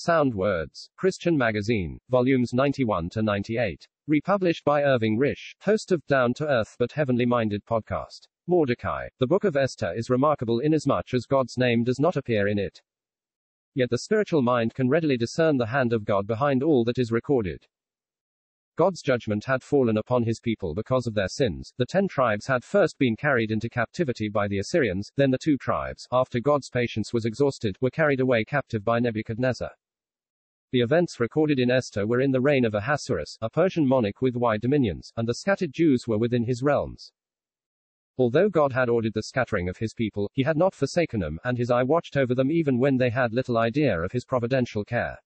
Sound Words, Christian Magazine, volumes 91 to 98. Republished by Irving Risch, host of Down to Earth but Heavenly Minded podcast. Mordecai. The book of Esther is remarkable inasmuch as God's name does not appear in it. Yet the spiritual mind can readily discern the hand of God behind all that is recorded. God's judgment had fallen upon his people because of their sins. The ten tribes had first been carried into captivity by the Assyrians, then the two tribes, after God's patience was exhausted, were carried away captive by Nebuchadnezzar. The events recorded in Esther were in the reign of Ahasuerus, a Persian monarch with wide dominions, and the scattered Jews were within his realms. Although God had ordered the scattering of his people, he had not forsaken them, and his eye watched over them even when they had little idea of his providential care.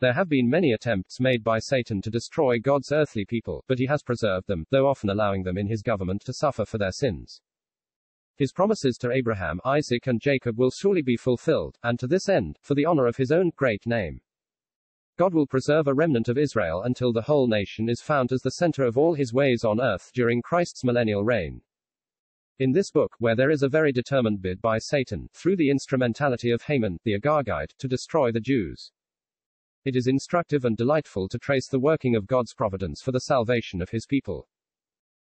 There have been many attempts made by Satan to destroy God's earthly people, but he has preserved them, though often allowing them in his government to suffer for their sins. His promises to Abraham, Isaac, and Jacob will surely be fulfilled, and to this end, for the honor of his own great name. God will preserve a remnant of Israel until the whole nation is found as the center of all his ways on earth during Christ's millennial reign. In this book, where there is a very determined bid by Satan, through the instrumentality of Haman, the Agagite, to destroy the Jews, it is instructive and delightful to trace the working of God's providence for the salvation of his people.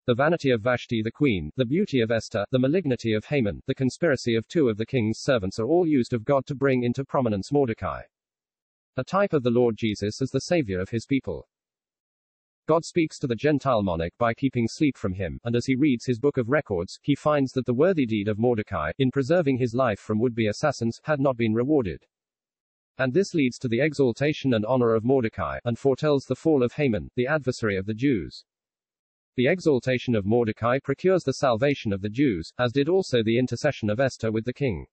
The vanity of Vashti the queen, the beauty of Esther, the malignity of Haman, the conspiracy of two of the king's servants are all used of God to bring into prominence Mordecai. A type of the Lord Jesus as the savior of his people. God speaks to the Gentile monarch by keeping sleep from him, and as he reads his book of records, he finds that the worthy deed of Mordecai, in preserving his life from would-be assassins, had not been rewarded. And this leads to the exaltation and honor of Mordecai, and foretells the fall of Haman, the adversary of the Jews. The exaltation of Mordecai procures the salvation of the Jews, as did also the intercession of Esther with the king.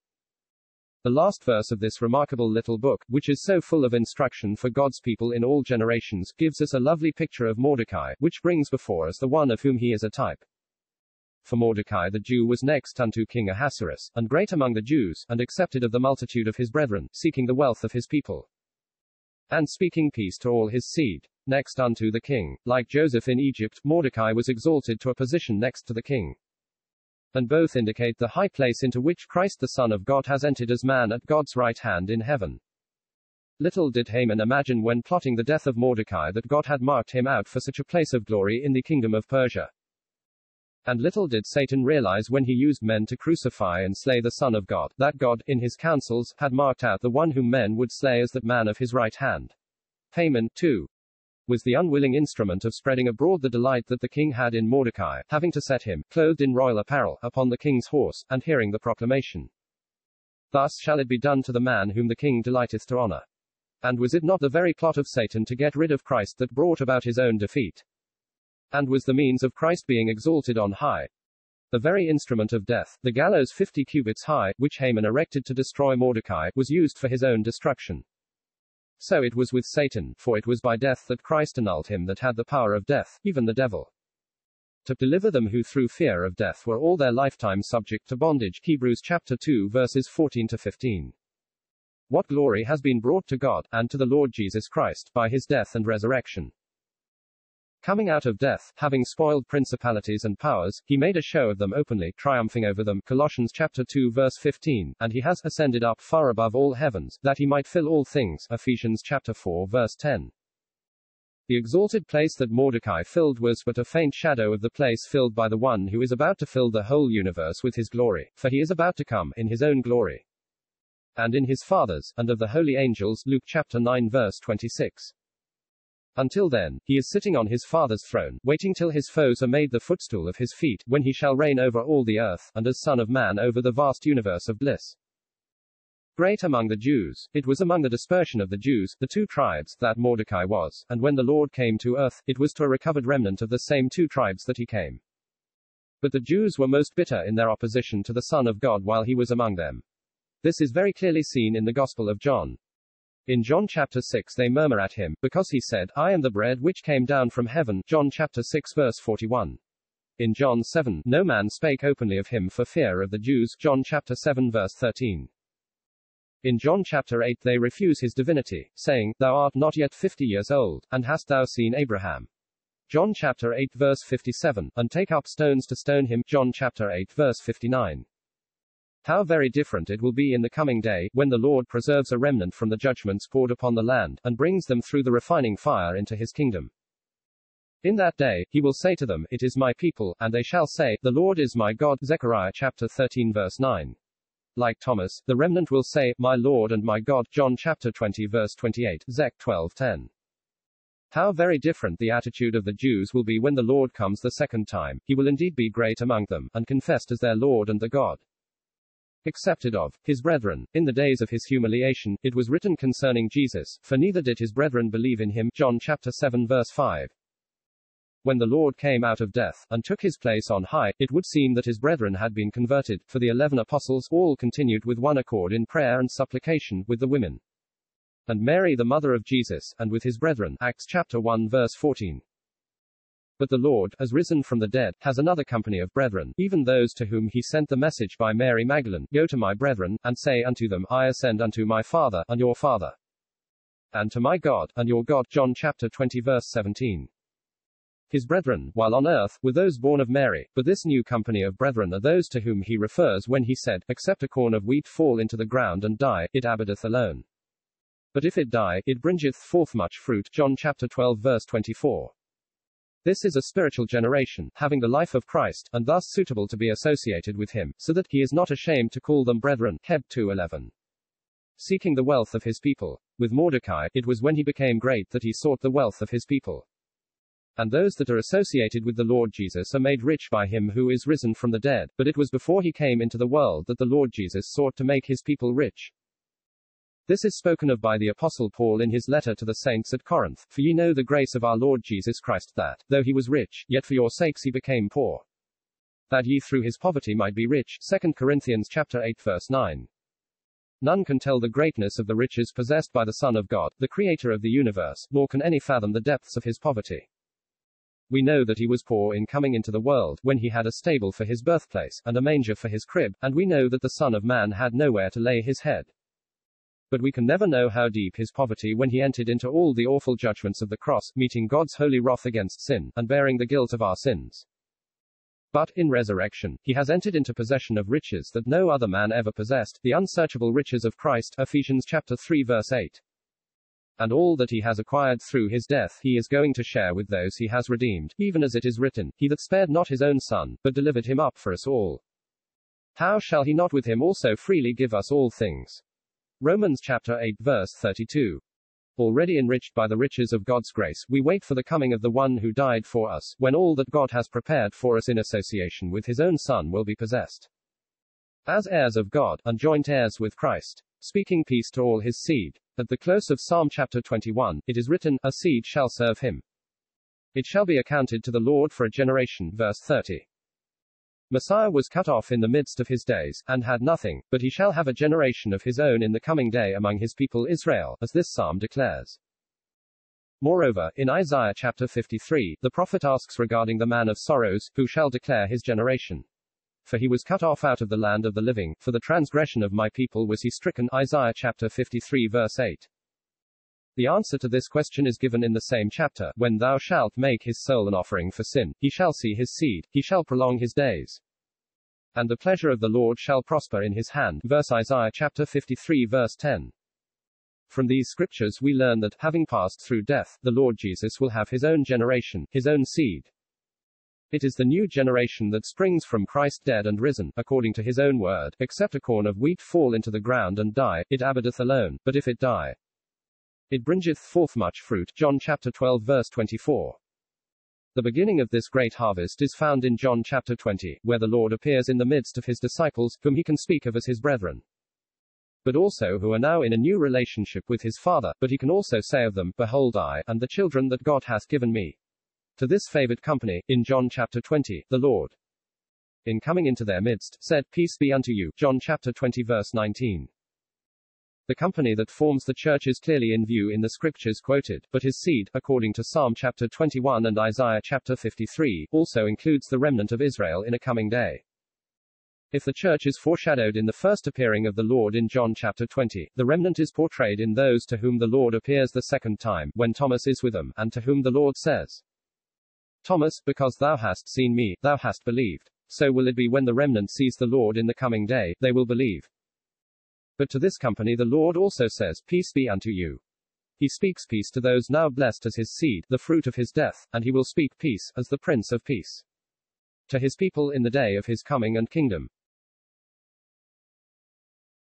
The last verse of this remarkable little book, which is so full of instruction for God's people in all generations, gives us a lovely picture of Mordecai, which brings before us the one of whom he is a type. For Mordecai the Jew was next unto King Ahasuerus, and great among the Jews, and accepted of the multitude of his brethren, seeking the wealth of his people. And speaking peace to all his seed. Next unto the king, like Joseph in Egypt, Mordecai was exalted to a position next to the king. And both indicate the high place into which Christ the Son of God has entered as man at God's right hand in heaven. Little did Haman imagine when plotting the death of Mordecai that God had marked him out for such a place of glory in the kingdom of Persia. And little did Satan realize when he used men to crucify and slay the Son of God, that God, in his counsels, had marked out the one whom men would slay as that man of his right hand. Haman, too, was the unwilling instrument of spreading abroad the delight that the king had in Mordecai, having to set him, clothed in royal apparel, upon the king's horse, and hearing the proclamation. Thus shall it be done to the man whom the king delighteth to honor. And was it not the very plot of Satan to get rid of Christ that brought about his own defeat? and was the means of Christ being exalted on high. The very instrument of death, the gallows 50 cubits high, which Haman erected to destroy Mordecai, was used for his own destruction. So it was with Satan, for it was by death that Christ annulled him that had the power of death, even the devil. To deliver them who through fear of death were all their lifetime subject to bondage. Hebrews chapter 2 verses 14 to 15. What glory has been brought to God, and to the Lord Jesus Christ, by his death and resurrection. Coming out of death, having spoiled principalities and powers, he made a show of them openly, triumphing over them. Colossians chapter 2 verse 15. And he has ascended up far above all heavens, that he might fill all things. Ephesians chapter 4 verse 10. The exalted place that Mordecai filled was but a faint shadow of the place filled by the one who is about to fill the whole universe with his glory, for he is about to come in his own glory. And in his Father's, and of the holy angels. Luke chapter 9 verse 26. Until then, he is sitting on his Father's throne, waiting till his foes are made the footstool of his feet, when he shall reign over all the earth, and as Son of Man over the vast universe of bliss. Great among the Jews, it was among the dispersion of the Jews, the two tribes, that Mordecai was, and when the Lord came to earth, it was to a recovered remnant of the same two tribes that he came. But the Jews were most bitter in their opposition to the Son of God while he was among them. This is very clearly seen in the Gospel of John. In John chapter 6 they murmur at him, because he said, I am the bread which came down from heaven. John chapter 6 verse 41. In John 7, no man spake openly of him for fear of the Jews. John chapter 7 verse 13. In John chapter 8 they refuse his divinity, saying, Thou art not yet fifty years old, and hast thou seen Abraham? John chapter 8 verse 57, and take up stones to stone him. John chapter 8 verse 59. How very different it will be in the coming day, when the Lord preserves a remnant from the judgments poured upon the land, and brings them through the refining fire into his kingdom. In that day, he will say to them, It is my people, and they shall say, The Lord is my God. Zechariah chapter 13 verse 9. Like Thomas, the remnant will say, My Lord and my God. John chapter 20 verse 28, Zech 12:10. How very different the attitude of the Jews will be when the Lord comes the second time. He will indeed be great among them, and confessed as their Lord and the God accepted of his brethren. In the days of his humiliation, it was written concerning Jesus, for neither did his brethren believe in him. John chapter 7 verse 5. When the Lord came out of death, and took his place on high, it would seem that his brethren had been converted, for the eleven apostles all continued with one accord in prayer and supplication, with the women. And Mary the mother of Jesus, and with his brethren. Acts chapter 1 verse 14. But the Lord, as risen from the dead, has another company of brethren, even those to whom he sent the message by Mary Magdalene, Go to my brethren, and say unto them, I ascend unto my Father, and your Father, and to my God, and your God. John chapter 20 verse 17. His brethren, while on earth, were those born of Mary, but this new company of brethren are those to whom he refers when he said, Except a corn of wheat fall into the ground and die, it abideth alone. But if it die, it bringeth forth much fruit. John chapter 12 verse 24. This is a spiritual generation, having the life of Christ, and thus suitable to be associated with him, so that he is not ashamed to call them brethren. Heb 2:11. Seeking the wealth of his people. With Mordecai, it was when he became great that he sought the wealth of his people. And those that are associated with the Lord Jesus are made rich by him who is risen from the dead, but it was before he came into the world that the Lord Jesus sought to make his people rich. This is spoken of by the Apostle Paul in his letter to the saints at Corinth, For ye know the grace of our Lord Jesus Christ, that, though he was rich, yet for your sakes he became poor. That ye through his poverty might be rich. 2 Corinthians chapter 8 verse 9. None can tell the greatness of the riches possessed by the Son of God, the Creator of the universe, nor can any fathom the depths of his poverty. We know that he was poor in coming into the world, when he had a stable for his birthplace, and a manger for his crib, and we know that the Son of Man had nowhere to lay his head. But we can never know how deep his poverty when he entered into all the awful judgments of the cross, meeting God's holy wrath against sin, and bearing the guilt of our sins. But, in resurrection, he has entered into possession of riches that no other man ever possessed, the unsearchable riches of Christ, Ephesians chapter 3 verse 8 and all that he has acquired through his death he is going to share with those he has redeemed, even as it is written, He that spared not his own son, but delivered him up for us all. How shall he not with him also freely give us all things? Romans chapter 8 verse 32. Already enriched by the riches of God's grace, we wait for the coming of the one who died for us, when all that God has prepared for us in association with his own Son will be possessed. As heirs of God, and joint heirs with Christ, speaking peace to all his seed. At the close of Psalm chapter 21, it is written, A seed shall serve him. It shall be accounted to the Lord for a generation. Verse 30. Messiah was cut off in the midst of his days, and had nothing, but he shall have a generation of his own in the coming day among his people Israel, as this psalm declares. Moreover, in Isaiah chapter 53, the prophet asks regarding the man of sorrows, who shall declare his generation for he was cut off out of the land of the living, for the transgression of my people was he stricken. Isaiah chapter 53 verse 8. The answer to this question is given in the same chapter. When thou shalt make his soul an offering for sin, he shall see his seed, he shall prolong his days. And the pleasure of the Lord shall prosper in his hand. Verse Isaiah chapter 53 verse 10. From these scriptures we learn that, having passed through death, the Lord Jesus will have his own generation, his own seed. It is the new generation that springs from Christ dead and risen, according to his own word, except a corn of wheat fall into the ground and die, it abideth alone, but if it die, it bringeth forth much fruit. John chapter 12 verse 24. The beginning of this great harvest is found in John chapter 20, where the Lord appears in the midst of his disciples, whom he can speak of as his brethren. But also who are now in a new relationship with his Father, but he can also say of them, Behold I, and the children that God hath given me. To this favored company, in John chapter 20, the Lord, in coming into their midst, said, Peace be unto you. John chapter 20 verse 19. The company that forms the church is clearly in view in the scriptures quoted, but his seed, according to Psalm chapter 21 and Isaiah chapter 53, also includes the remnant of Israel in a coming day. If the church is foreshadowed in the first appearing of the Lord in John chapter 20, the remnant is portrayed in those to whom the Lord appears the second time, when Thomas is with them, and to whom the Lord says, Thomas, because thou hast seen me, thou hast believed. So will it be when the remnant sees the Lord in the coming day, they will believe. But to this company the Lord also says, Peace be unto you. He speaks peace to those now blessed as his seed, the fruit of his death, and he will speak peace, as the Prince of Peace. To his people in the day of his coming and kingdom.